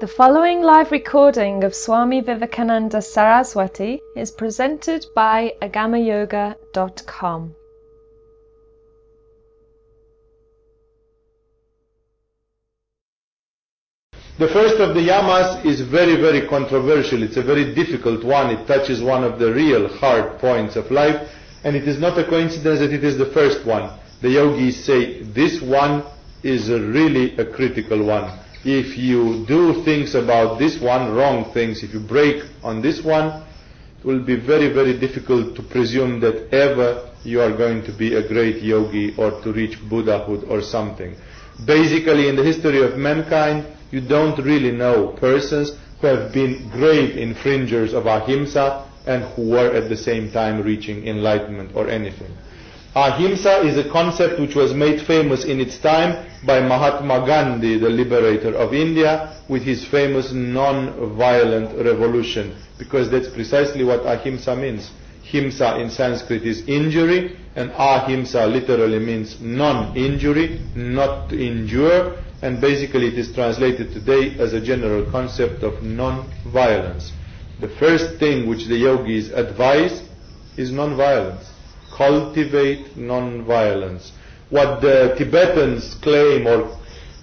The following live recording of Swami Vivekananda Saraswati is presented by agamayoga.com. The first of the yamas is very, very controversial. It's a very difficult one. It touches one of the real hard points of life. And it is not a coincidence that it is the first one. The yogis say this one is really a critical one. If you do things about this one, wrong things, if you break on this one, it will be very, very difficult to presume that ever you are going to be a great yogi or to reach Buddhahood or something. Basically, in the history of mankind, you don't really know persons who have been grave infringers of ahimsa and who were at the same time reaching enlightenment or anything. Ahimsa is a concept which was made famous in its time by Mahatma Gandhi, the liberator of India, with his famous non-violent revolution, because that's precisely what ahimsa means. Himsa in Sanskrit is injury, and ahimsa literally means non-injury, not to injure, and basically it is translated today as a general concept of non-violence. The first thing which the yogis advise is non-violence. Cultivate non-violence. What the Tibetans claim or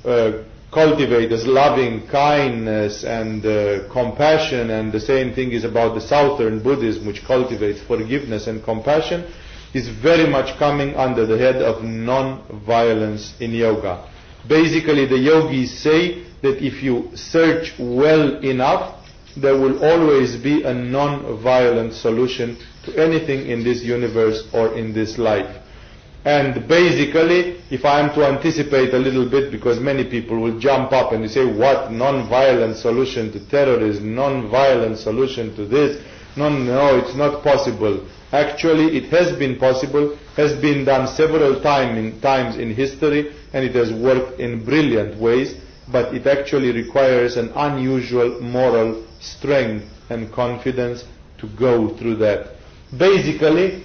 uh, cultivate as loving kindness and uh, compassion, and the same thing is about the Southern Buddhism, which cultivates forgiveness and compassion, is very much coming under the head of non-violence in yoga. Basically, the yogis say that if you search well enough, there will always be a non-violent solution to anything in this universe or in this life. And basically, if I am to anticipate a little bit, because many people will jump up and say, what non-violent solution to terrorism, non-violent solution to this? No, no, it's not possible. Actually, it has been possible, has been done several time in, times in history, and it has worked in brilliant ways, but it actually requires an unusual moral strength and confidence to go through that. Basically,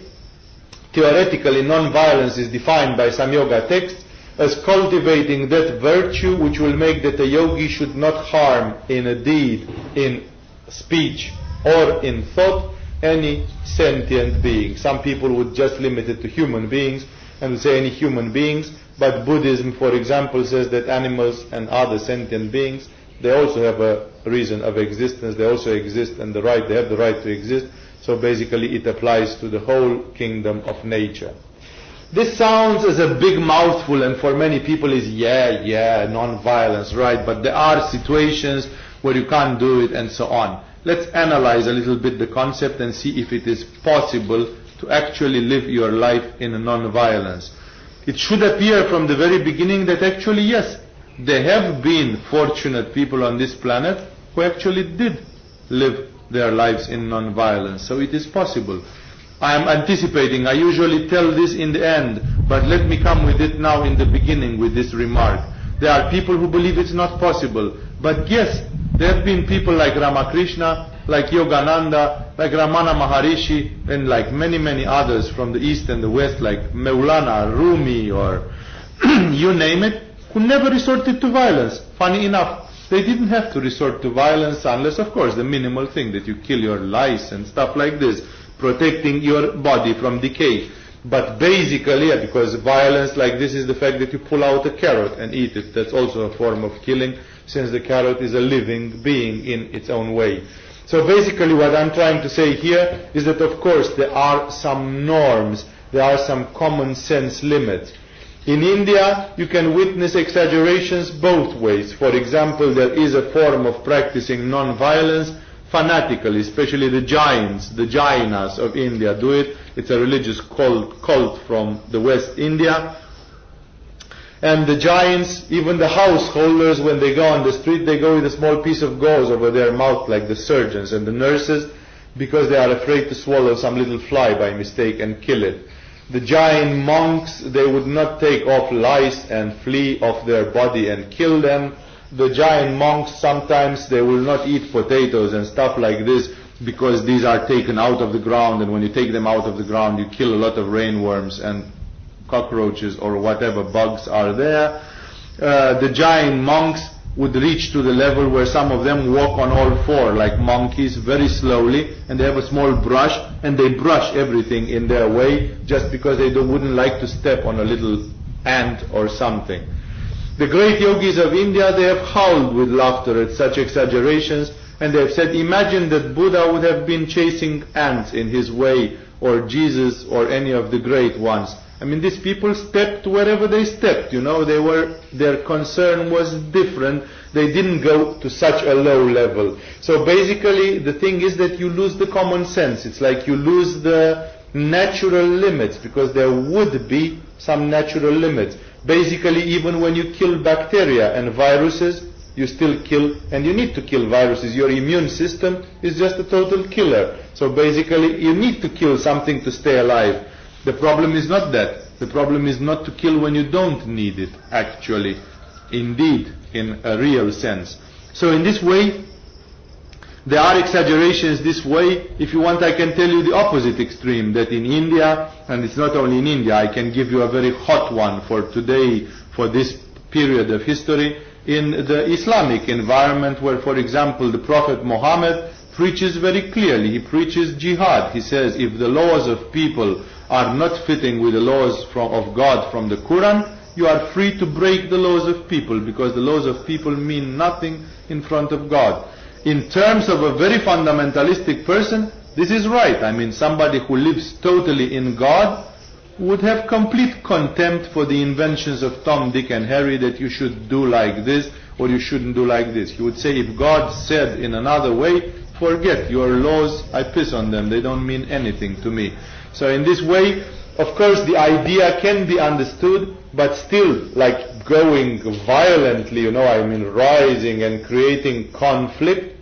theoretically, non-violence is defined by some yoga texts as cultivating that virtue which will make that a yogi should not harm in a deed, in speech, or in thought any sentient being. Some people would just limit it to human beings and would say any human beings, but Buddhism, for example, says that animals and other sentient beings, they also have a reason of existence, they also exist and the right, they have the right to exist. So basically it applies to the whole kingdom of nature. This sounds as a big mouthful and for many people is yeah, yeah, non-violence, right, but there are situations where you can't do it and so on. Let's analyze a little bit the concept and see if it is possible to actually live your life in non-violence. It should appear from the very beginning that actually yes, there have been fortunate people on this planet who actually did live their lives in non-violence. So it is possible. I am anticipating, I usually tell this in the end, but let me come with it now in the beginning with this remark. There are people who believe it's not possible. But yes, there have been people like Ramakrishna, like Yogananda, like Ramana Maharishi, and like many, many others from the East and the West, like Mevlana, Rumi, or you name it, who never resorted to violence. Funny enough, they didn't have to resort to violence unless, of course, the minimal thing that you kill your lice and stuff like this, protecting your body from decay. But basically, because violence like this is the fact that you pull out a carrot and eat it. That's also a form of killing, since the carrot is a living being in its own way. So basically what I'm trying to say here is that of course there are some norms, there are some common sense limits. In India, you can witness exaggerations both ways. For example, there is a form of practicing non-violence fanatically, especially the Jains, the Jainas of India do it. It's a religious cult, cult from the West India. And the Jains, even the householders, when they go on the street, they go with a small piece of gauze over their mouth like the surgeons and the nurses because they are afraid to swallow some little fly by mistake and kill it the Jain monks, they would not take off lice and flea off their body and kill them. The Jain monks, sometimes they will not eat potatoes and stuff like this because these are taken out of the ground and when you take them out of the ground you kill a lot of rainworms and cockroaches or whatever bugs are there. Uh, the Jain monks, would reach to the level where some of them walk on all four like monkeys very slowly and they have a small brush and they brush everything in their way just because they wouldn't like to step on a little ant or something. The great yogis of India, they have howled with laughter at such exaggerations and they have said, imagine that Buddha would have been chasing ants in his way or Jesus or any of the great ones. I mean, these people stepped wherever they stepped, you know, they were, their concern was different. They didn't go to such a low level. So basically, the thing is that you lose the common sense. It's like you lose the natural limits because there would be some natural limits. Basically, even when you kill bacteria and viruses, you still kill, and you need to kill viruses. Your immune system is just a total killer. So basically, you need to kill something to stay alive. The problem is not that. The problem is not to kill when you don't need it, actually. Indeed, in a real sense. So in this way, there are exaggerations this way. If you want, I can tell you the opposite extreme, that in India, and it's not only in India, I can give you a very hot one for today, for this period of history, in the Islamic environment where, for example, the Prophet Muhammad preaches very clearly. He preaches jihad. He says, if the laws of people are not fitting with the laws from, of God from the Quran, you are free to break the laws of people because the laws of people mean nothing in front of God. In terms of a very fundamentalistic person, this is right. I mean, somebody who lives totally in God would have complete contempt for the inventions of Tom, Dick, and Harry that you should do like this or you shouldn't do like this. He would say, if God said in another way, forget your laws, I piss on them, they don't mean anything to me. So in this way, of course, the idea can be understood, but still, like going violently, you know, I mean, rising and creating conflict,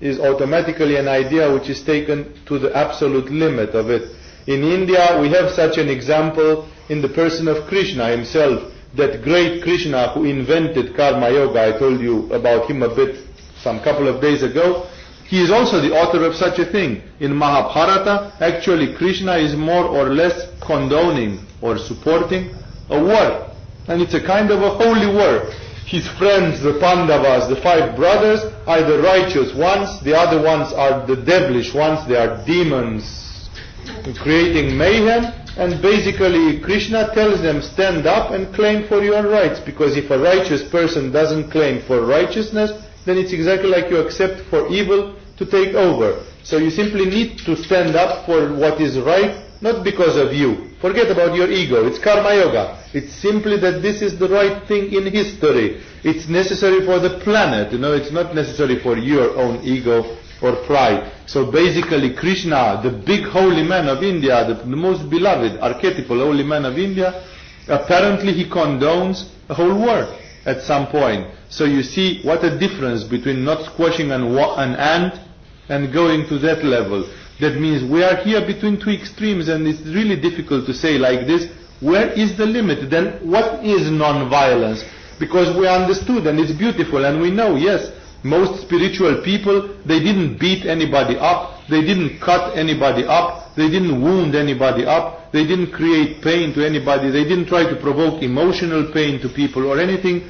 is automatically an idea which is taken to the absolute limit of it. In India, we have such an example in the person of Krishna himself, that great Krishna who invented Karma Yoga. I told you about him a bit some couple of days ago. He is also the author of such a thing. In Mahabharata, actually Krishna is more or less condoning or supporting a war. And it's a kind of a holy war. His friends, the Pandavas, the five brothers, are the righteous ones. The other ones are the devilish ones. They are demons creating mayhem. And basically Krishna tells them, stand up and claim for your rights. Because if a righteous person doesn't claim for righteousness, then it's exactly like you accept for evil to take over. So you simply need to stand up for what is right, not because of you. Forget about your ego. It's karma yoga. It's simply that this is the right thing in history. It's necessary for the planet. You know, it's not necessary for your own ego or pride. So basically Krishna, the big holy man of India, the, the most beloved archetypal holy man of India, apparently he condones a whole war at some point. So you see what a difference between not squashing an, an ant and going to that level. That means we are here between two extremes and it's really difficult to say like this, where is the limit? Then what is non-violence? Because we understood and it's beautiful and we know, yes, most spiritual people, they didn't beat anybody up, they didn't cut anybody up, they didn't wound anybody up, they didn't create pain to anybody, they didn't try to provoke emotional pain to people or anything.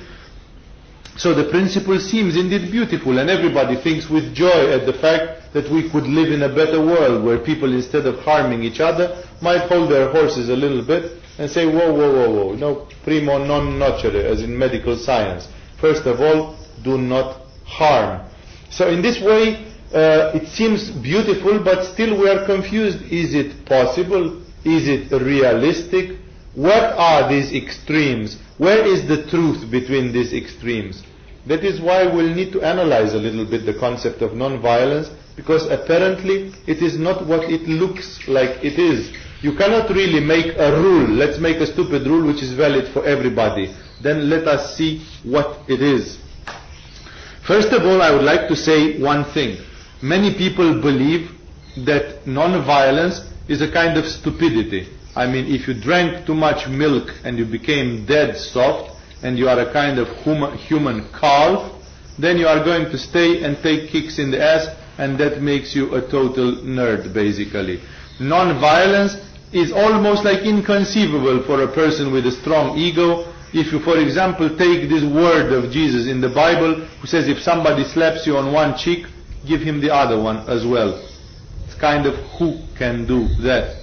So the principle seems indeed beautiful and everybody thinks with joy at the fact that we could live in a better world where people instead of harming each other might hold their horses a little bit and say whoa whoa whoa whoa no primo non nocere as in medical science. First of all do not harm. So in this way uh, it seems beautiful but still we are confused. Is it possible? Is it realistic? What are these extremes? Where is the truth between these extremes? That is why we'll need to analyze a little bit the concept of non-violence because apparently it is not what it looks like it is. You cannot really make a rule. Let's make a stupid rule which is valid for everybody. Then let us see what it is. First of all, I would like to say one thing. Many people believe that non-violence is a kind of stupidity. I mean, if you drank too much milk and you became dead soft, and you are a kind of human, human calf, then you are going to stay and take kicks in the ass, and that makes you a total nerd, basically. Non-violence is almost like inconceivable for a person with a strong ego. If you, for example, take this word of Jesus in the Bible, who says if somebody slaps you on one cheek, give him the other one as well. It's kind of who can do that?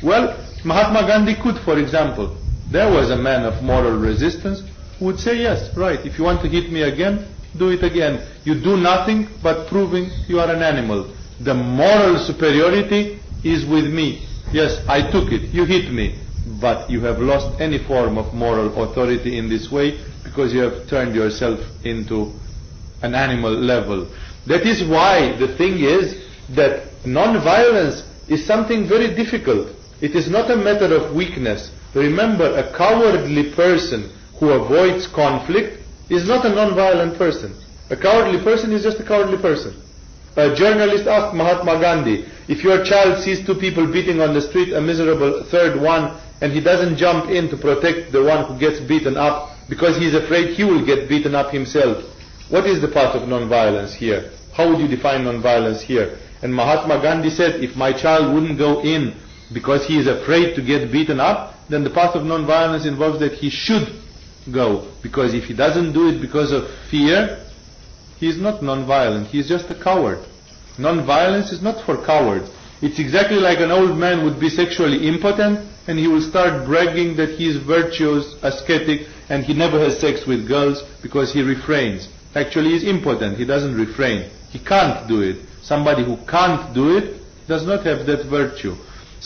Well, Mahatma Gandhi could, for example. There was a man of moral resistance who would say, yes, right, if you want to hit me again, do it again. You do nothing but proving you are an animal. The moral superiority is with me. Yes, I took it. You hit me. But you have lost any form of moral authority in this way because you have turned yourself into an animal level. That is why the thing is that non-violence is something very difficult. It is not a matter of weakness. Remember, a cowardly person who avoids conflict is not a non-violent person. A cowardly person is just a cowardly person. A journalist asked Mahatma Gandhi, if your child sees two people beating on the street, a miserable third one, and he doesn't jump in to protect the one who gets beaten up because he's afraid he will get beaten up himself. What is the path of non-violence here? How would you define non-violence here? And Mahatma Gandhi said, if my child wouldn't go in because he is afraid to get beaten up, then the path of non-violence involves that he should go. Because if he doesn't do it because of fear, he is not non-violent. He is just a coward. Non-violence is not for cowards. It's exactly like an old man would be sexually impotent and he will start bragging that he is virtuous, ascetic, and he never has sex with girls because he refrains. Actually, he is impotent. He doesn't refrain. He can't do it. Somebody who can't do it does not have that virtue.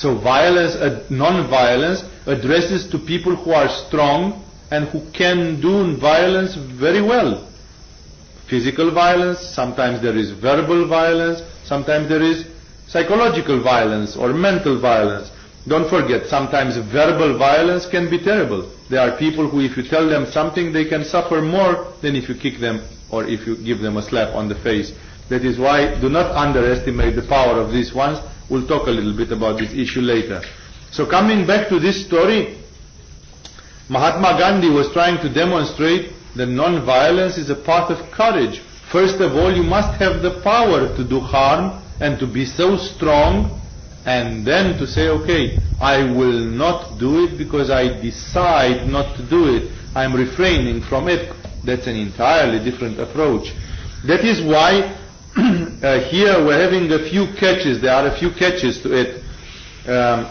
So violence, uh, non-violence addresses to people who are strong and who can do violence very well. Physical violence, sometimes there is verbal violence, sometimes there is psychological violence or mental violence. Don't forget, sometimes verbal violence can be terrible. There are people who, if you tell them something, they can suffer more than if you kick them or if you give them a slap on the face. That is why do not underestimate the power of these ones. We'll talk a little bit about this issue later. So coming back to this story, Mahatma Gandhi was trying to demonstrate that non-violence is a path of courage. First of all, you must have the power to do harm and to be so strong and then to say, okay, I will not do it because I decide not to do it. I'm refraining from it. That's an entirely different approach. That is why uh, here we're having a few catches. There are a few catches to it. Um,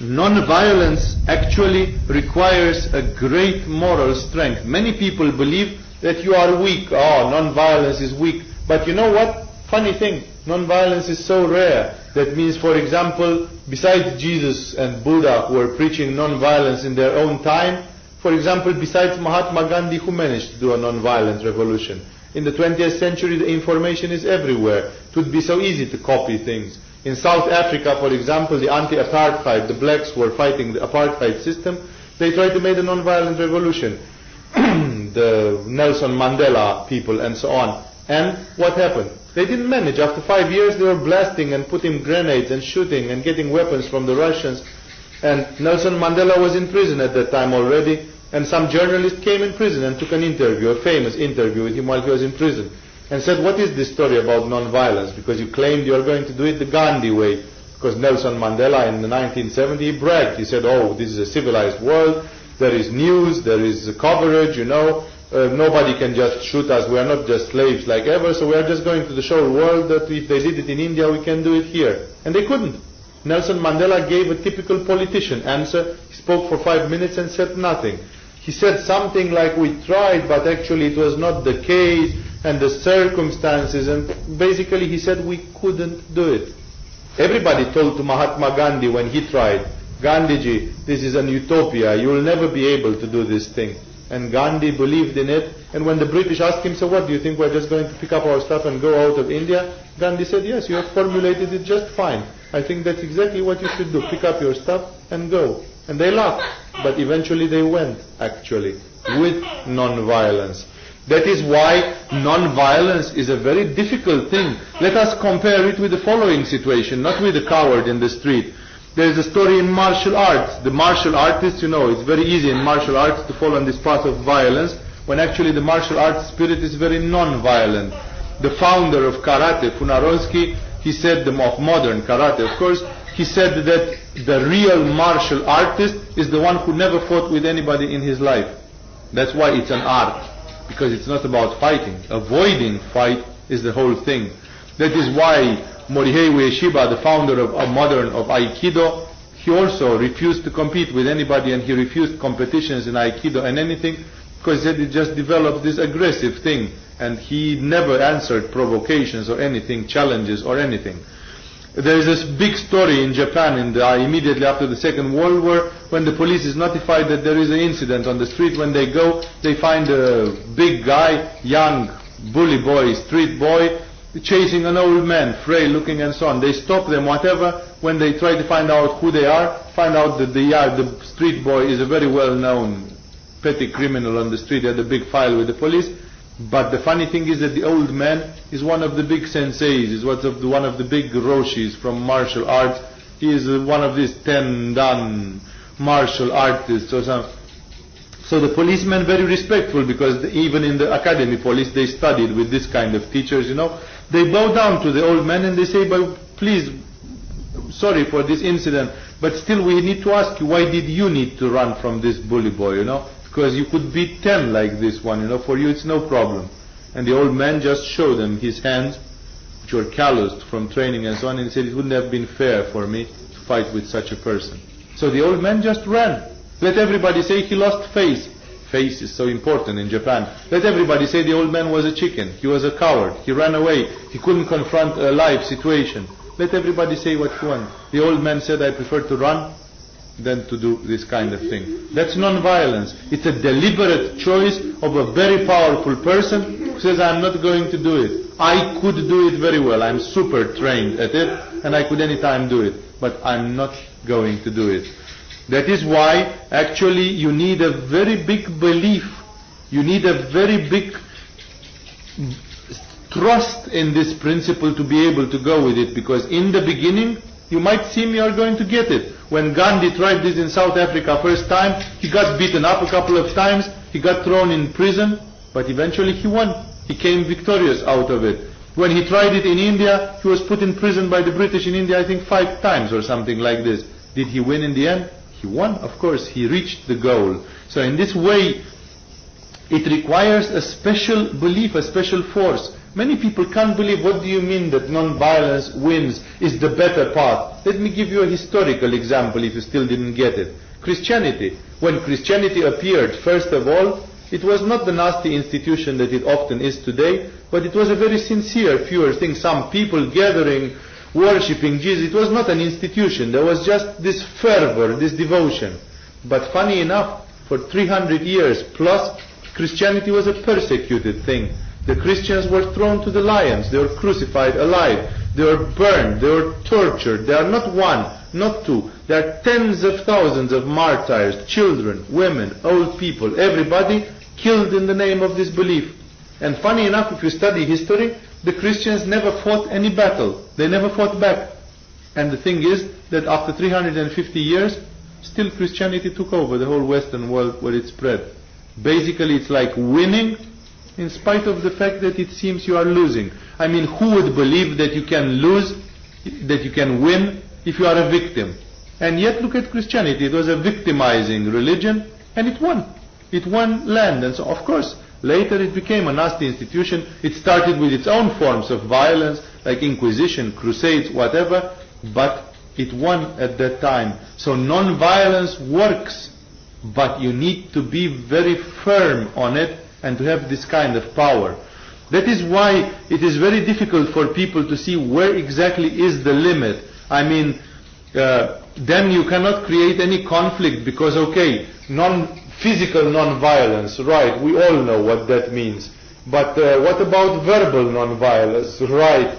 non-violence actually requires a great moral strength. Many people believe that you are weak. Oh, non-violence is weak. But you know what? Funny thing, non-violence is so rare. That means, for example, besides Jesus and Buddha who were preaching non-violence in their own time, for example, besides Mahatma Gandhi who managed to do a non-violent revolution. In the 20th century, the information is everywhere. It would be so easy to copy things. In South Africa, for example, the anti-apartheid, the blacks were fighting the apartheid system, they tried to make a non-violent revolution. the Nelson Mandela people and so on. And what happened? They didn't manage. After five years, they were blasting and putting grenades and shooting and getting weapons from the Russians. And Nelson Mandela was in prison at that time already. And some journalist came in prison and took an interview, a famous interview with him while he was in prison and said, what is this story about non-violence? Because you claimed you are going to do it the Gandhi way. Because Nelson Mandela in the 1970 he bragged. He said, oh, this is a civilized world. There is news, there is coverage, you know. Uh, nobody can just shoot us. We are not just slaves like ever. So we are just going to show the world that if they did it in India, we can do it here. And they couldn't. Nelson Mandela gave a typical politician answer. He spoke for five minutes and said nothing. He said something like, we tried, but actually it was not the case and the circumstances and basically he said we couldn't do it. Everybody told to Mahatma Gandhi when he tried, Gandhiji, this is an utopia, you will never be able to do this thing. And Gandhi believed in it and when the British asked him, so what do you think we're just going to pick up our stuff and go out of India? Gandhi said, yes, you have formulated it just fine. I think that's exactly what you should do. Pick up your stuff and go. And they laughed. But eventually they went, actually, with non-violence. That is why non-violence is a very difficult thing. Let us compare it with the following situation, not with the coward in the street. There is a story in martial arts. The martial artists, you know, it's very easy in martial arts to fall on this path of violence, when actually the martial arts spirit is very non-violent. The founder of karate, Funakoshi, he said the of modern karate, of course, he said that the real martial artist is the one who never fought with anybody in his life. That's why it's an art, because it's not about fighting. Avoiding fight is the whole thing. That is why Morihei Ueshiba, the founder of, of modern of Aikido, he also refused to compete with anybody and he refused competitions in Aikido and anything because he just developed this aggressive thing and he never answered provocations or anything, challenges or anything. There is this big story in Japan in the, uh, immediately after the Second World War when the police is notified that there is an incident on the street. When they go, they find a big guy, young bully boy, street boy, chasing an old man, frail looking and so on. They stop them, whatever. When they try to find out who they are, find out that the, the street boy is a very well-known petty criminal on the street. Had a big file with the police. But the funny thing is that the old man is one of the big senseis, is one of the, big roshis from martial arts. He is uh, one of these ten dan martial artists or something. So the policemen very respectful because the, even in the academy police they studied with this kind of teachers, you know. They bow down to the old man and they say, but please, sorry for this incident, but still we need to ask you, why did you need to run from this bully boy, you know? Because you could beat ten like this one, you know, for you it's no problem. And the old man just showed them his hands, which were calloused from training and so on, and he said it wouldn't have been fair for me to fight with such a person. So the old man just ran. Let everybody say he lost face. Face is so important in Japan. Let everybody say the old man was a chicken. He was a coward. He ran away. He couldn't confront a life situation. Let everybody say what he wants. The old man said, I prefer to run than to do this kind of thing. That's non-violence. It's a deliberate choice of a very powerful person who says, I'm not going to do it. I could do it very well. I'm super trained at it and I could any time do it. But I'm not going to do it. That is why actually you need a very big belief. You need a very big trust in this principle to be able to go with it because in the beginning you might seem you are going to get it. When Gandhi tried this in South Africa first time, he got beaten up a couple of times, he got thrown in prison, but eventually he won. He came victorious out of it. When he tried it in India, he was put in prison by the British in India, I think five times or something like this. Did he win in the end? He won, of course. He reached the goal. So in this way, it requires a special belief, a special force. Many people can't believe what do you mean that non-violence wins is the better path. Let me give you a historical example if you still didn't get it. Christianity. When Christianity appeared, first of all, it was not the nasty institution that it often is today, but it was a very sincere, pure thing. Some people gathering, worshipping Jesus. It was not an institution. There was just this fervor, this devotion. But funny enough, for 300 years plus, Christianity was a persecuted thing. The Christians were thrown to the lions. They were crucified alive. They were burned. They were tortured. There are not one, not two. There are tens of thousands of martyrs, children, women, old people, everybody killed in the name of this belief. And funny enough, if you study history, the Christians never fought any battle. They never fought back. And the thing is that after 350 years, still Christianity took over the whole Western world where it spread. Basically, it's like winning in spite of the fact that it seems you are losing. I mean, who would believe that you can lose, that you can win if you are a victim? And yet look at Christianity. It was a victimizing religion and it won. It won land. And so, of course, later it became a nasty institution. It started with its own forms of violence, like Inquisition, Crusades, whatever, but it won at that time. So non-violence works, but you need to be very firm on it and to have this kind of power. That is why it is very difficult for people to see where exactly is the limit. I mean, uh, then you cannot create any conflict because, okay, non physical non-violence, right? We all know what that means. But uh, what about verbal non-violence, right?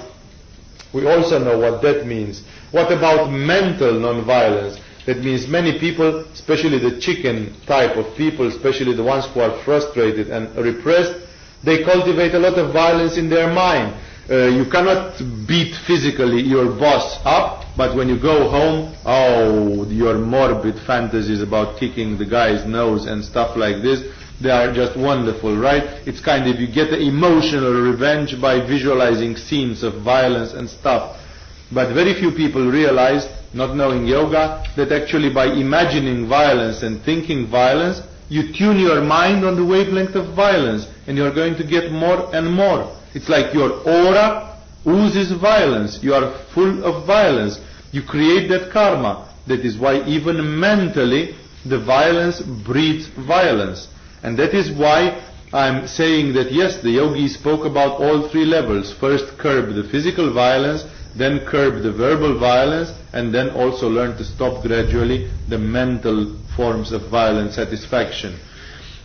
We also know what that means. What about mental non-violence? That means many people, especially the chicken type of people, especially the ones who are frustrated and repressed, they cultivate a lot of violence in their mind. Uh, you cannot beat physically your boss up, but when you go home, oh, your morbid fantasies about kicking the guy's nose and stuff like this, they are just wonderful, right? It's kind of, you get the emotional revenge by visualizing scenes of violence and stuff. But very few people realize not knowing yoga, that actually by imagining violence and thinking violence, you tune your mind on the wavelength of violence and you're going to get more and more. It's like your aura oozes violence. You are full of violence. You create that karma. That is why even mentally the violence breeds violence. And that is why I'm saying that yes, the yogi spoke about all three levels. First curb the physical violence, then curb the verbal violence, and then also learn to stop gradually the mental forms of violent satisfaction.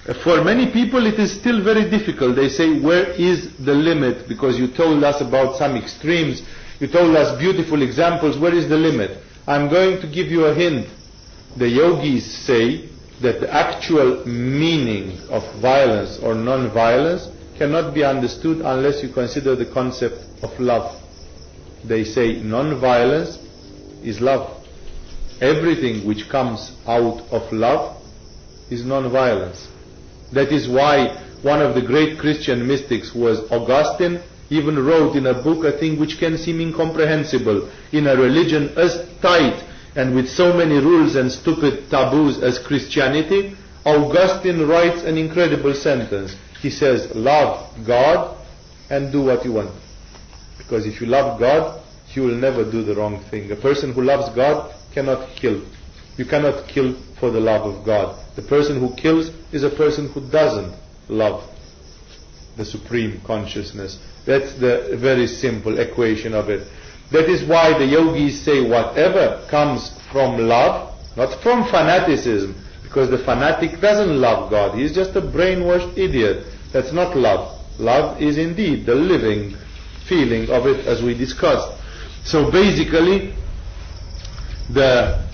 Uh, for many people it is still very difficult. They say, where is the limit? Because you told us about some extremes. You told us beautiful examples. Where is the limit? I'm going to give you a hint. The yogis say that the actual meaning of violence or non-violence cannot be understood unless you consider the concept of love. They say non-violence is love. Everything which comes out of love is non-violence. That is why one of the great Christian mystics was Augustine, even wrote in a book a thing which can seem incomprehensible in a religion as tight and with so many rules and stupid taboos as Christianity. Augustine writes an incredible sentence. He says, love God and do what you want. Because if you love God, you will never do the wrong thing. A person who loves God cannot kill. You cannot kill for the love of God. The person who kills is a person who doesn't love the supreme consciousness. That's the very simple equation of it. That is why the yogis say whatever comes from love, not from fanaticism, because the fanatic doesn't love God. He's just a brainwashed idiot. That's not love. Love is indeed the living feeling of it as we discussed. So basically, the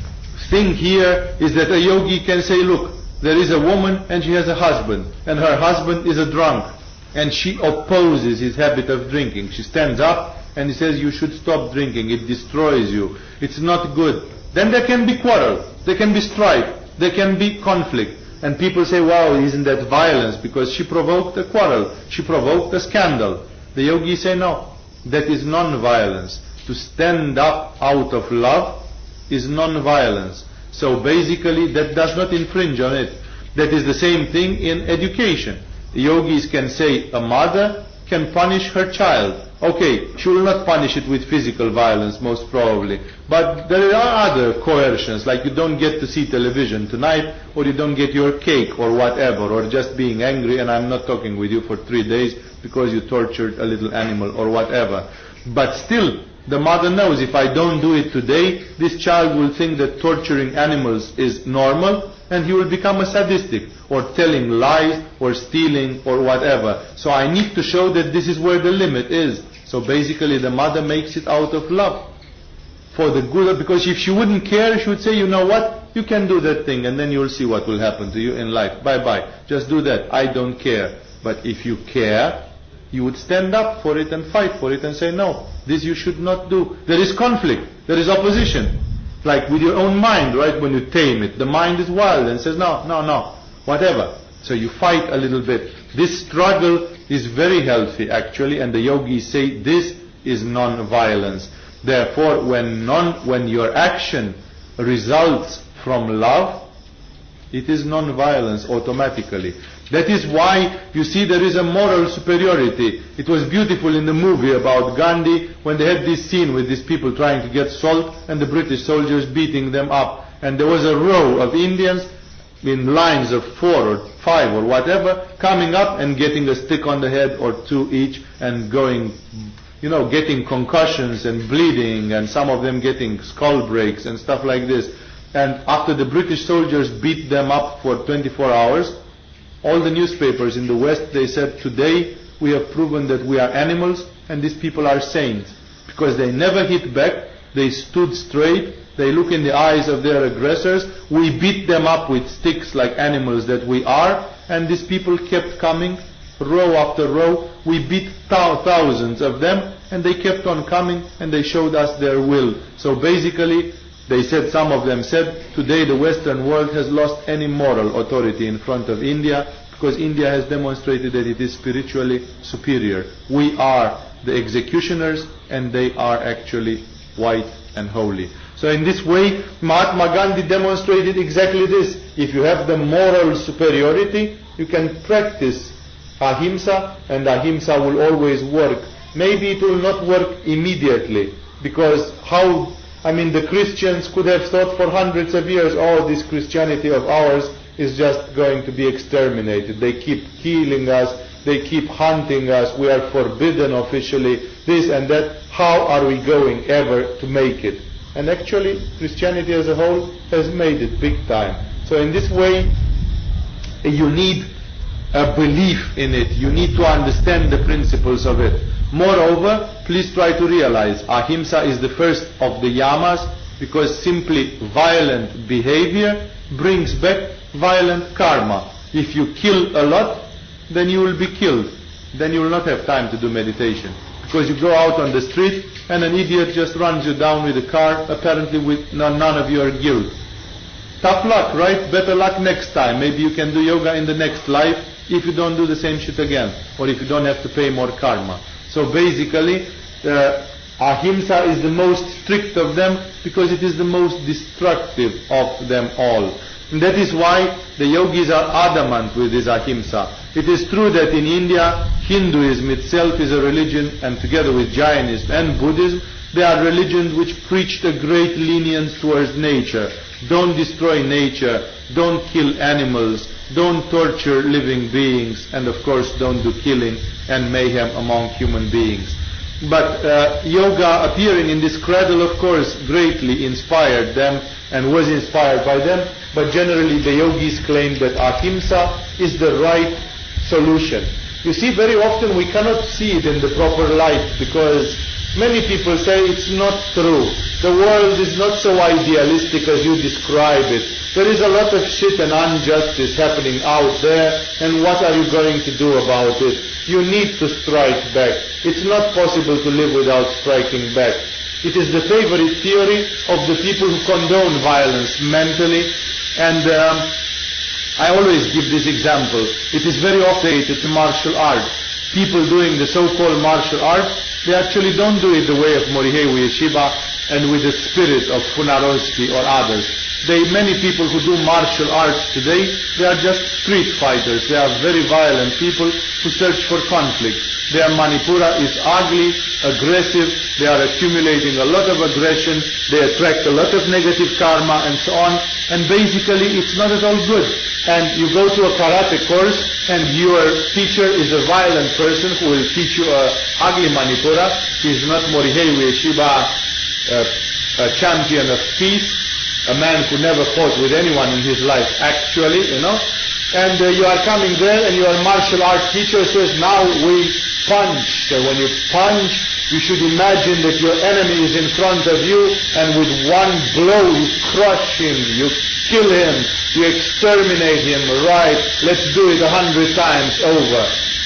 thing here is that a yogi can say, look, there is a woman and she has a husband, and her husband is a drunk, and she opposes his habit of drinking. She stands up and he says, you should stop drinking, it destroys you, it's not good. Then there can be quarrel, there can be strife, there can be conflict. And people say, wow, isn't that violence? Because she provoked a quarrel, she provoked a scandal. The yogis say, no, that is non-violence. To stand up out of love is non-violence. So basically that does not infringe on it. That is the same thing in education. The yogis can say a mother can punish her child. Okay, she will not punish it with physical violence most probably. But there are other coercions, like you don't get to see television tonight, or you don't get your cake, or whatever, or just being angry and I'm not talking with you for three days because you tortured a little animal, or whatever. But still, the mother knows if I don't do it today, this child will think that torturing animals is normal and he will become a sadistic or telling lies or stealing or whatever. So I need to show that this is where the limit is. So basically the mother makes it out of love for the good because if she wouldn't care she would say you know what you can do that thing and then you'll see what will happen to you in life bye bye just do that I don't care but if you care you would stand up for it and fight for it and say no this you should not do. There is conflict. There is opposition. Like with your own mind, right? When you tame it. The mind is wild and says, no, no, no. Whatever. So you fight a little bit. This struggle is very healthy actually and the yogis say this is non-violence. Therefore when non, when your action results from love, it is non-violence automatically. That is why you see there is a moral superiority. It was beautiful in the movie about Gandhi when they had this scene with these people trying to get salt and the British soldiers beating them up. And there was a row of Indians in lines of four or five or whatever coming up and getting a stick on the head or two each and going, you know, getting concussions and bleeding and some of them getting skull breaks and stuff like this. And after the British soldiers beat them up for 24 hours, all the newspapers in the West, they said, today we have proven that we are animals and these people are saints. Because they never hit back, they stood straight, they look in the eyes of their aggressors, we beat them up with sticks like animals that we are, and these people kept coming, row after row, we beat thousands of them, and they kept on coming, and they showed us their will. So basically, they said, some of them said, today the Western world has lost any moral authority in front of India because India has demonstrated that it is spiritually superior. We are the executioners and they are actually white and holy. So in this way, Mahatma Gandhi demonstrated exactly this. If you have the moral superiority, you can practice ahimsa and ahimsa will always work. Maybe it will not work immediately because how, I mean the Christians could have thought for hundreds of years, oh this Christianity of ours is just going to be exterminated. They keep killing us, they keep hunting us, we are forbidden officially, this and that. How are we going ever to make it? And actually, Christianity as a whole has made it big time. So in this way, you need a belief in it. You need to understand the principles of it. Moreover, please try to realize ahimsa is the first of the yamas because simply violent behavior brings back violent karma. If you kill a lot, then you will be killed. Then you will not have time to do meditation. Because you go out on the street and an idiot just runs you down with a car, apparently with none of your guilt. Tough luck, right? Better luck next time. Maybe you can do yoga in the next life if you don't do the same shit again, or if you don't have to pay more karma. So basically, uh, ahimsa is the most strict of them because it is the most destructive of them all. And that is why the yogis are adamant with this ahimsa. It is true that in India, Hinduism itself is a religion, and together with Jainism and Buddhism, they are religions which preach a great lenience towards nature. Don't destroy nature, don't kill animals, don't torture living beings, and of course don't do killing and mayhem among human beings. But uh, yoga appearing in this cradle, of course, greatly inspired them and was inspired by them. But generally, the yogis claim that ahimsa is the right solution. You see, very often we cannot see it in the proper light because many people say it's not true. The world is not so idealistic as you describe it. There is a lot of shit and injustice happening out there, and what are you going to do about it? You need to strike back. It's not possible to live without striking back. It is the favorite theory of the people who condone violence mentally, and um, I always give this example. It is very often to martial arts. People doing the so-called martial arts, they actually don't do it the way of Morihei Ueshiba and with the spirit of Funakoshi or others. They, many people who do martial arts today, they are just street fighters. They are very violent people who search for conflict. Their Manipura is ugly, aggressive, they are accumulating a lot of aggression, they attract a lot of negative karma and so on, and basically it's not at all good. And you go to a karate course and your teacher is a violent person who will teach you a ugly Manipura. He is not Morihei Ueshiba, a champion of peace a man who never fought with anyone in his life, actually, you know. And uh, you are coming there and your martial art teacher says, now we punch. So when you punch, you should imagine that your enemy is in front of you and with one blow you crush him, you kill him, you exterminate him, right? Let's do it a hundred times over.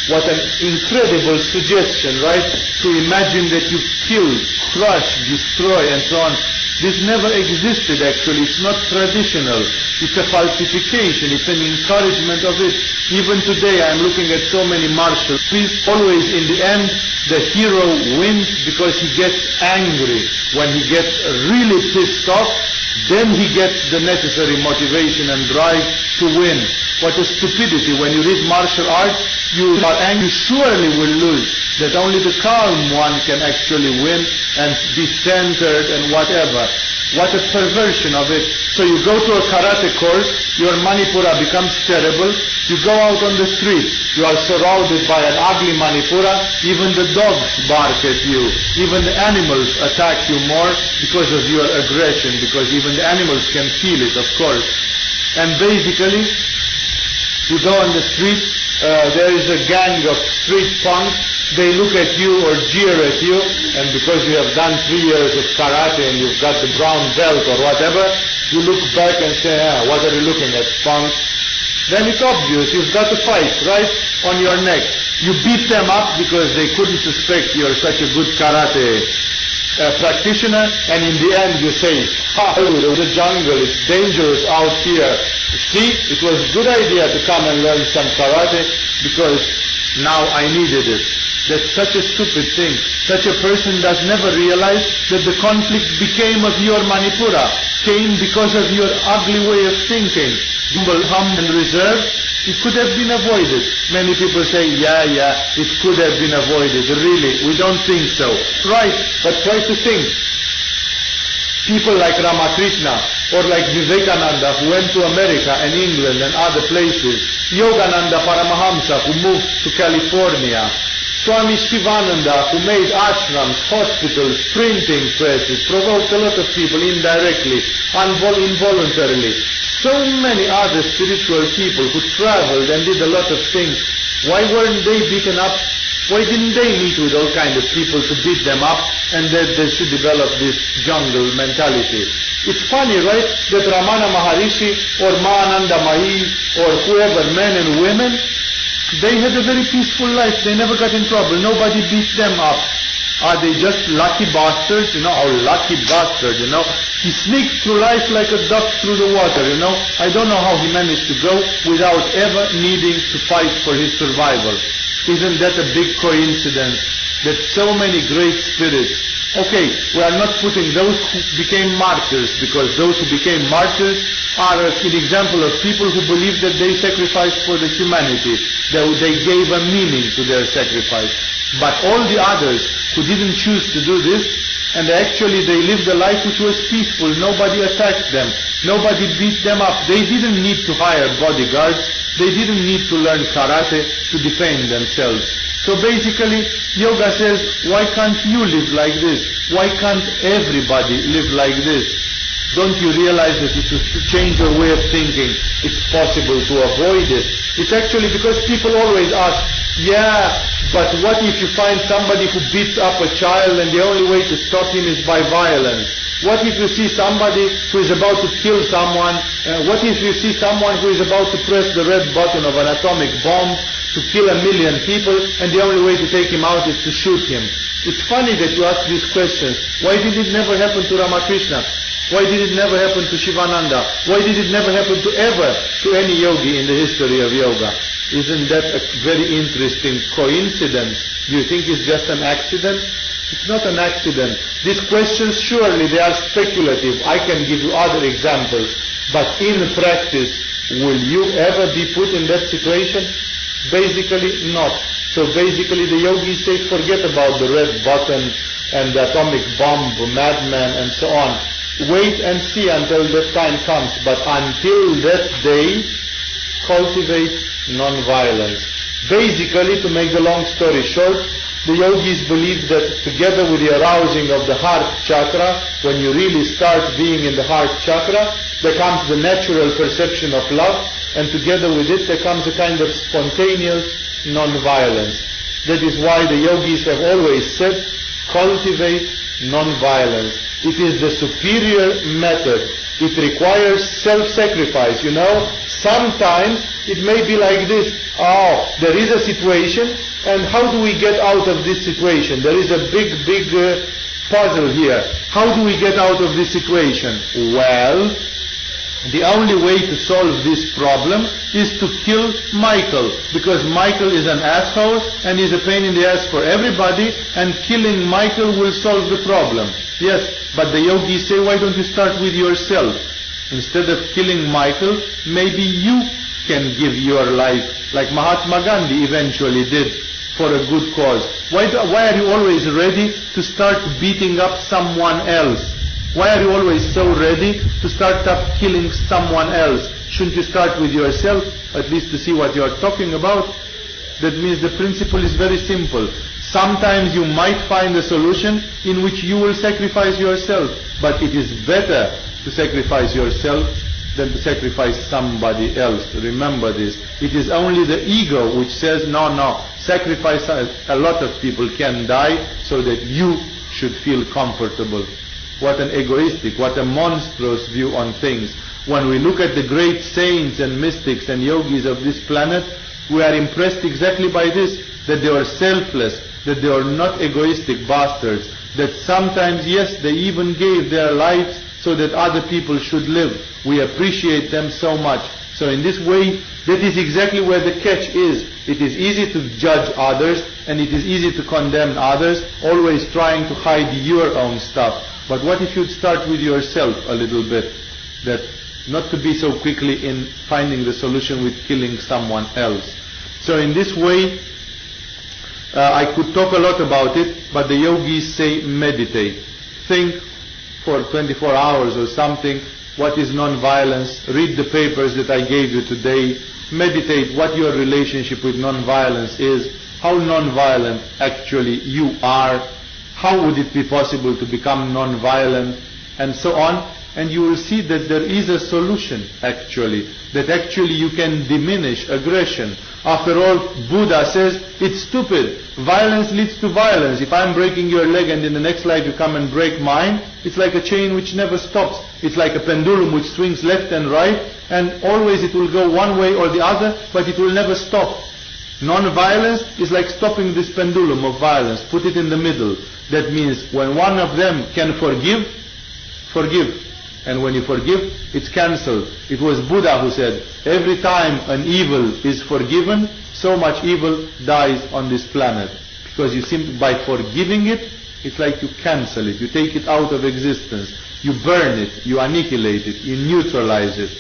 What an incredible suggestion, right? To imagine that you kill, crush, destroy, and so on. This never existed actually. It's not traditional. It's a falsification. It's an encouragement of it. Even today I'm looking at so many martial. Please always in the end the hero wins because he gets angry. When he gets really pissed off, then he gets the necessary motivation and drive to win. What a stupidity. When you read martial arts, you are angry, you surely will lose. That only the calm one can actually win and be centered and whatever. What a perversion of it. So you go to a karate course, your manipura becomes terrible, you go out on the street, you are surrounded by an ugly manipura, even the dogs bark at you, even the animals attack you more because of your aggression, because even the animals can feel it, of course. And basically, you go on the street, uh, there is a gang of street punks, they look at you or jeer at you, and because you have done three years of karate and you've got the brown belt or whatever, you look back and say, ah, what are you looking at, punk? Then it's obvious, you've got a fight right on your neck. You beat them up because they couldn't suspect you're such a good karate uh, practitioner, and in the end you say, ha, the jungle, it's dangerous out here. See, it was a good idea to come and learn some karate because now I needed it. That's such a stupid thing. Such a person does never realize that the conflict became of your Manipura, came because of your ugly way of thinking. Humble, humble and reserved, it could have been avoided. Many people say, yeah, yeah, it could have been avoided. Really, we don't think so. Right, but try to think people like Ramakrishna or like Vivekananda who went to America and England and other places, Yogananda Paramahamsa who moved to California, Swami Shivananda who made ashrams, hospitals, printing presses, provoked a lot of people indirectly, invol- involuntarily. So many other spiritual people who traveled and did a lot of things. Why weren't they beaten up why didn't they meet with all kind of people to beat them up and that they should develop this jungle mentality? It's funny, right, that Ramana Maharishi or Ma Anandamayi or whoever, men and women, they had a very peaceful life. They never got in trouble. Nobody beat them up. Are they just lucky bastards? You know, oh lucky bastard, you know. He sneaked through life like a duck through the water, you know. I don't know how he managed to go without ever needing to fight for his survival. Isn't that a big coincidence that so many great spirits, okay, we are not putting those who became martyrs because those who became martyrs are an example of people who believe that they sacrificed for the humanity, that they gave a meaning to their sacrifice. But all the others who didn't choose to do this, and actually they lived a life which was peaceful, nobody attacked them, nobody beat them up, they didn't need to hire bodyguards, they didn't need to learn karate to defend themselves. So basically, yoga says, why can't you live like this? Why can't everybody live like this? Don't you realize that if you change your way of thinking, it's possible to avoid it? It's actually because people always ask, yeah, but what if you find somebody who beats up a child and the only way to stop him is by violence? What if you see somebody who is about to kill someone? Uh, what if you see someone who is about to press the red button of an atomic bomb to kill a million people and the only way to take him out is to shoot him? It's funny that you ask these questions. Why did it never happen to Ramakrishna? Why did it never happen to Shivananda? Why did it never happen to ever to any yogi in the history of yoga? Isn't that a very interesting coincidence? Do you think it's just an accident? It's not an accident. These questions, surely they are speculative. I can give you other examples. But in practice, will you ever be put in that situation? Basically, not. So basically, the yogis say, forget about the red button and the atomic bomb, madman, and so on. Wait and see until that time comes. But until that day, cultivate non-violence. Basically, to make the long story short, the yogis believe that together with the arousing of the heart chakra, when you really start being in the heart chakra, there comes the natural perception of love, and together with it there comes a kind of spontaneous non-violence. That is why the yogis have always said, cultivate non-violence. It is the superior method. It requires self-sacrifice, you know. Sometimes it may be like this. Oh, there is a situation and how do we get out of this situation? There is a big, big uh, puzzle here. How do we get out of this situation? Well, the only way to solve this problem is to kill Michael because Michael is an asshole and is a pain in the ass for everybody and killing Michael will solve the problem. Yes, but the yogis say why don't you start with yourself? Instead of killing Michael, maybe you can give your life like Mahatma Gandhi eventually did for a good cause. Why, do, why are you always ready to start beating up someone else? Why are you always so ready to start up killing someone else? Shouldn't you start with yourself, at least to see what you are talking about? That means the principle is very simple. Sometimes you might find a solution in which you will sacrifice yourself, but it is better to sacrifice yourself than to sacrifice somebody else. Remember this. It is only the ego which says, no, no, sacrifice a lot of people can die so that you should feel comfortable. What an egoistic, what a monstrous view on things. When we look at the great saints and mystics and yogis of this planet, we are impressed exactly by this, that they are selfless, that they are not egoistic bastards, that sometimes, yes, they even gave their lives so that other people should live. We appreciate them so much. So in this way, that is exactly where the catch is. It is easy to judge others and it is easy to condemn others, always trying to hide your own stuff. But what if you'd start with yourself a little bit? That not to be so quickly in finding the solution with killing someone else. So in this way, uh, I could talk a lot about it, but the yogis say meditate. Think for 24 hours or something what is non-violence, read the papers that I gave you today, meditate what your relationship with non-violence is, how non-violent actually you are, how would it be possible to become non-violent, and so on and you will see that there is a solution actually, that actually you can diminish aggression. After all, Buddha says it's stupid. Violence leads to violence. If I'm breaking your leg and in the next life you come and break mine, it's like a chain which never stops. It's like a pendulum which swings left and right and always it will go one way or the other, but it will never stop. Non-violence is like stopping this pendulum of violence. Put it in the middle. That means when one of them can forgive, forgive. And when you forgive, it's cancelled. It was Buddha who said, every time an evil is forgiven, so much evil dies on this planet. Because you simply, by forgiving it, it's like you cancel it, you take it out of existence, you burn it, you annihilate it, you neutralize it.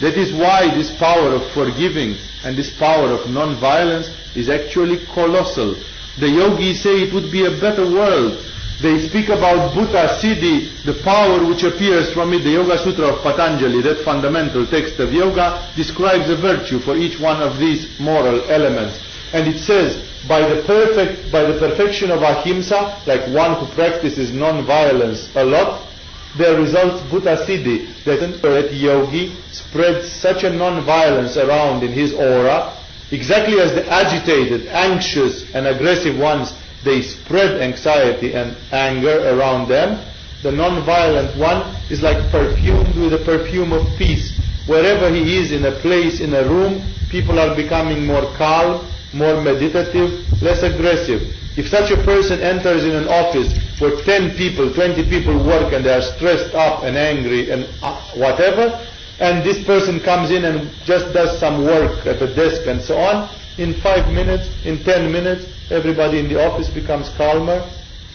That is why this power of forgiving and this power of non-violence is actually colossal. The yogis say it would be a better world they speak about Bhuta, Siddhi, the power which appears from it. The Yoga Sutra of Patanjali, that fundamental text of yoga, describes a virtue for each one of these moral elements. And it says, by the perfect, by the perfection of ahimsa, like one who practices non-violence a lot, there results Bhuta Siddhi, that yogi spreads such a non-violence around in his aura, exactly as the agitated, anxious, and aggressive ones they spread anxiety and anger around them. The non-violent one is like perfumed with the perfume of peace. Wherever he is in a place, in a room, people are becoming more calm, more meditative, less aggressive. If such a person enters in an office where 10 people, 20 people work and they are stressed up and angry and uh, whatever, and this person comes in and just does some work at the desk and so on, in 5 minutes, in 10 minutes, everybody in the office becomes calmer.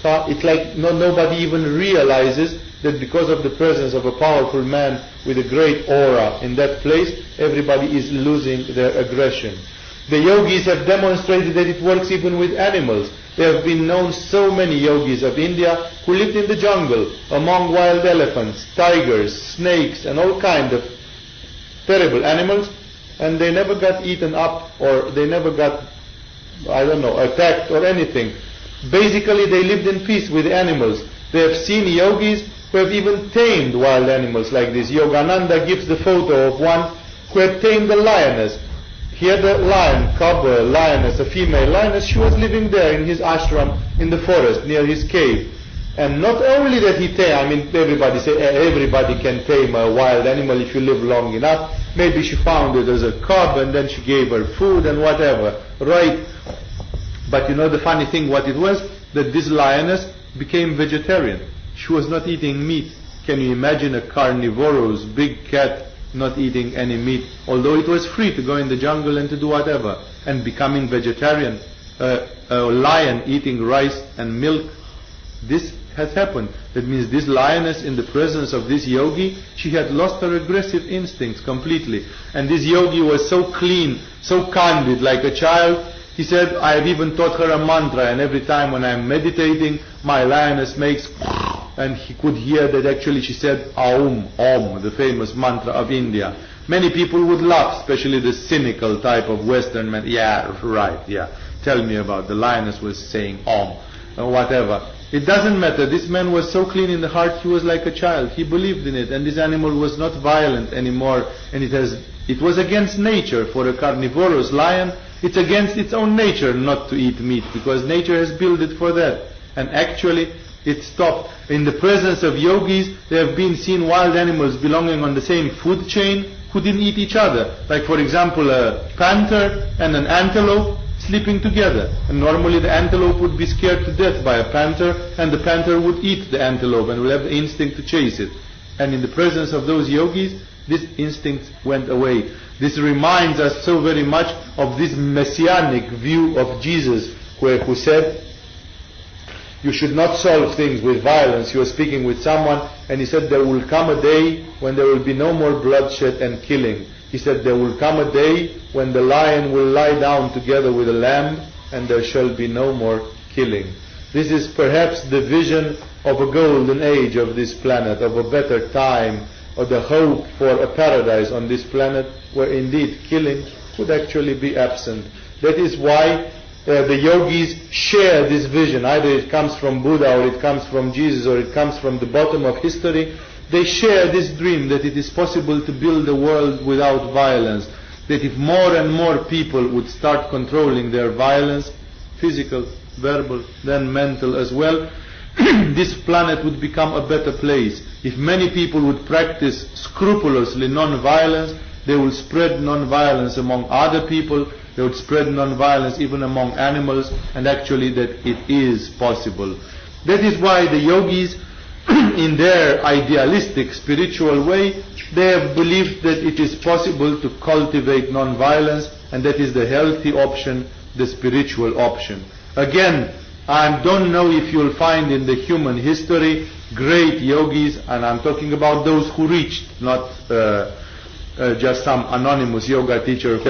It's like no, nobody even realizes that because of the presence of a powerful man with a great aura in that place, everybody is losing their aggression. The yogis have demonstrated that it works even with animals. There have been known so many yogis of India who lived in the jungle among wild elephants, tigers, snakes and all kinds of terrible animals and they never got eaten up or they never got I don't know, attacked or anything. Basically, they lived in peace with animals. They have seen yogis who have even tamed wild animals like this. Yogananda gives the photo of one who had tamed a lioness. He had a lion, cub, a lioness, a female lioness. She was living there in his ashram in the forest near his cave. And not only that he tamed, I mean, everybody say everybody can tame a wild animal if you live long enough. Maybe she found it as a cub and then she gave her food and whatever, right? But you know the funny thing what it was? That this lioness became vegetarian. She was not eating meat. Can you imagine a carnivorous big cat not eating any meat, although it was free to go in the jungle and to do whatever, and becoming vegetarian? Uh, a lion eating rice and milk. This has happened. That means this lioness in the presence of this yogi, she had lost her aggressive instincts completely. And this yogi was so clean, so candid like a child. He said, I have even taught her a mantra and every time when I'm meditating, my lioness makes and he could hear that actually she said Aum, Om, the famous mantra of India. Many people would laugh, especially the cynical type of Western man. Yeah, right, yeah. Tell me about the lioness was saying Om, or whatever. It doesn't matter. This man was so clean in the heart, he was like a child. He believed in it, and this animal was not violent anymore. And it has, it was against nature for a carnivorous lion. It's against its own nature not to eat meat, because nature has built it for that. And actually, it stopped. In the presence of yogis, there have been seen wild animals belonging on the same food chain who didn't eat each other. Like for example, a panther and an antelope sleeping together. And normally the antelope would be scared to death by a panther, and the panther would eat the antelope and would have the instinct to chase it. And in the presence of those yogis, this instinct went away. This reminds us so very much of this messianic view of Jesus, where, who said, you should not solve things with violence. You were speaking with someone and he said there will come a day when there will be no more bloodshed and killing. He said there will come a day when the lion will lie down together with the lamb and there shall be no more killing. This is perhaps the vision of a golden age of this planet, of a better time, or the hope for a paradise on this planet where indeed killing could actually be absent. That is why uh, the yogis share this vision. Either it comes from Buddha or it comes from Jesus or it comes from the bottom of history. They share this dream that it is possible to build a world without violence. That if more and more people would start controlling their violence, physical, verbal, then mental as well, this planet would become a better place. If many people would practice scrupulously non-violence, they will spread non-violence among other people they would spread non-violence even among animals and actually that it is possible. That is why the yogis in their idealistic spiritual way they have believed that it is possible to cultivate non-violence and that is the healthy option, the spiritual option. Again, I don't know if you'll find in the human history great yogis, and I'm talking about those who reached, not uh, uh, just some anonymous yoga teacher who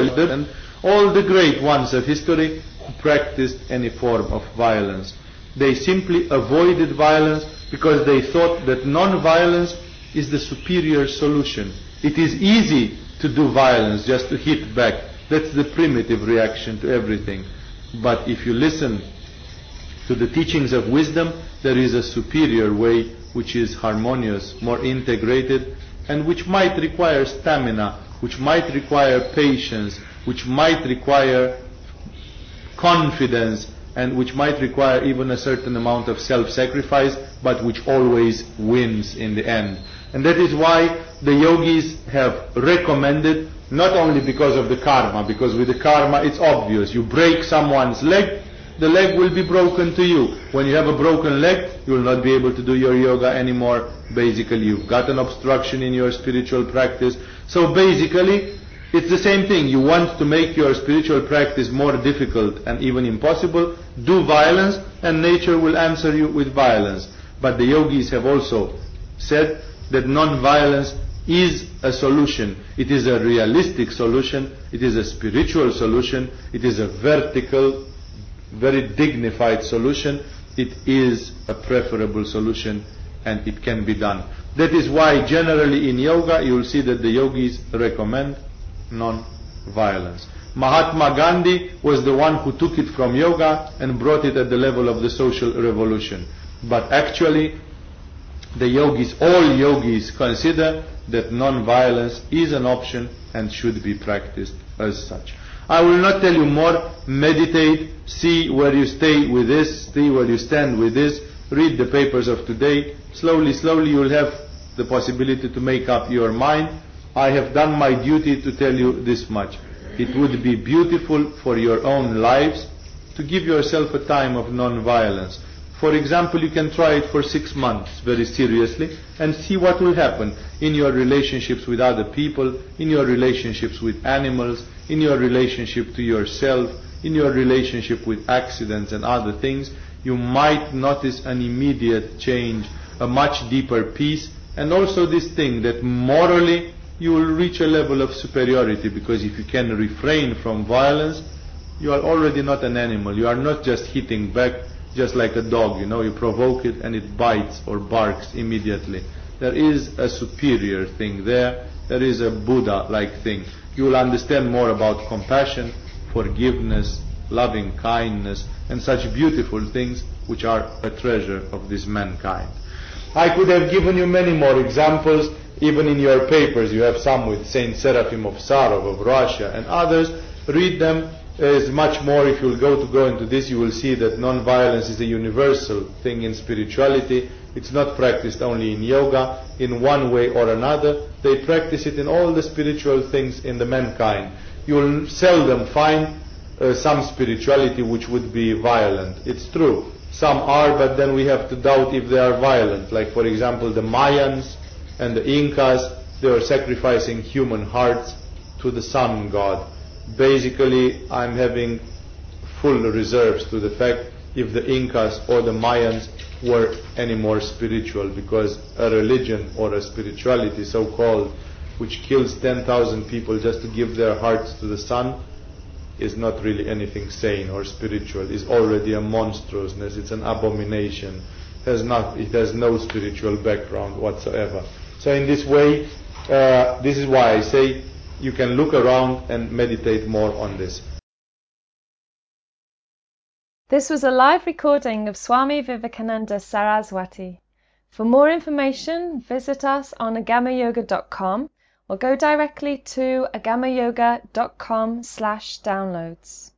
all the great ones of history who practiced any form of violence. They simply avoided violence because they thought that non-violence is the superior solution. It is easy to do violence, just to hit back. That's the primitive reaction to everything. But if you listen to the teachings of wisdom, there is a superior way which is harmonious, more integrated, and which might require stamina, which might require patience, which might require confidence and which might require even a certain amount of self-sacrifice, but which always wins in the end. And that is why the yogis have recommended, not only because of the karma, because with the karma it's obvious. You break someone's leg, the leg will be broken to you. When you have a broken leg, you will not be able to do your yoga anymore. Basically, you've got an obstruction in your spiritual practice. So basically, it's the same thing. You want to make your spiritual practice more difficult and even impossible, do violence and nature will answer you with violence. But the yogis have also said that non-violence is a solution. It is a realistic solution. It is a spiritual solution. It is a vertical, very dignified solution. It is a preferable solution and it can be done. That is why generally in yoga you will see that the yogis recommend non-violence. Mahatma Gandhi was the one who took it from yoga and brought it at the level of the social revolution. But actually, the yogis, all yogis consider that non-violence is an option and should be practiced as such. I will not tell you more. Meditate, see where you stay with this, see where you stand with this, read the papers of today. Slowly, slowly you will have the possibility to make up your mind I have done my duty to tell you this much. It would be beautiful for your own lives to give yourself a time of non-violence. For example, you can try it for six months very seriously and see what will happen in your relationships with other people, in your relationships with animals, in your relationship to yourself, in your relationship with accidents and other things. You might notice an immediate change, a much deeper peace, and also this thing that morally you will reach a level of superiority because if you can refrain from violence, you are already not an animal. You are not just hitting back just like a dog, you know, you provoke it and it bites or barks immediately. There is a superior thing there. There is a Buddha-like thing. You will understand more about compassion, forgiveness, loving kindness, and such beautiful things which are a treasure of this mankind. I could have given you many more examples, even in your papers, you have some with Saint Seraphim of Sarov of Russia and others. Read them. Is much more. If you will go to go into this, you will see that non-violence is a universal thing in spirituality. It's not practiced only in yoga. In one way or another, they practice it in all the spiritual things in the mankind. You will seldom find uh, some spirituality which would be violent. It's true. Some are, but then we have to doubt if they are violent. Like, for example, the Mayans and the Incas, they were sacrificing human hearts to the sun god. Basically, I'm having full reserves to the fact if the Incas or the Mayans were any more spiritual because a religion or a spirituality so called which kills 10,000 people just to give their hearts to the sun is not really anything sane or spiritual, is already a monstrousness, it's an abomination, has not, it has no spiritual background whatsoever. So in this way, uh, this is why I say you can look around and meditate more on this. This was a live recording of Swami Vivekananda Saraswati. For more information, visit us on agamayoga.com or go directly to agamayoga.com slash downloads.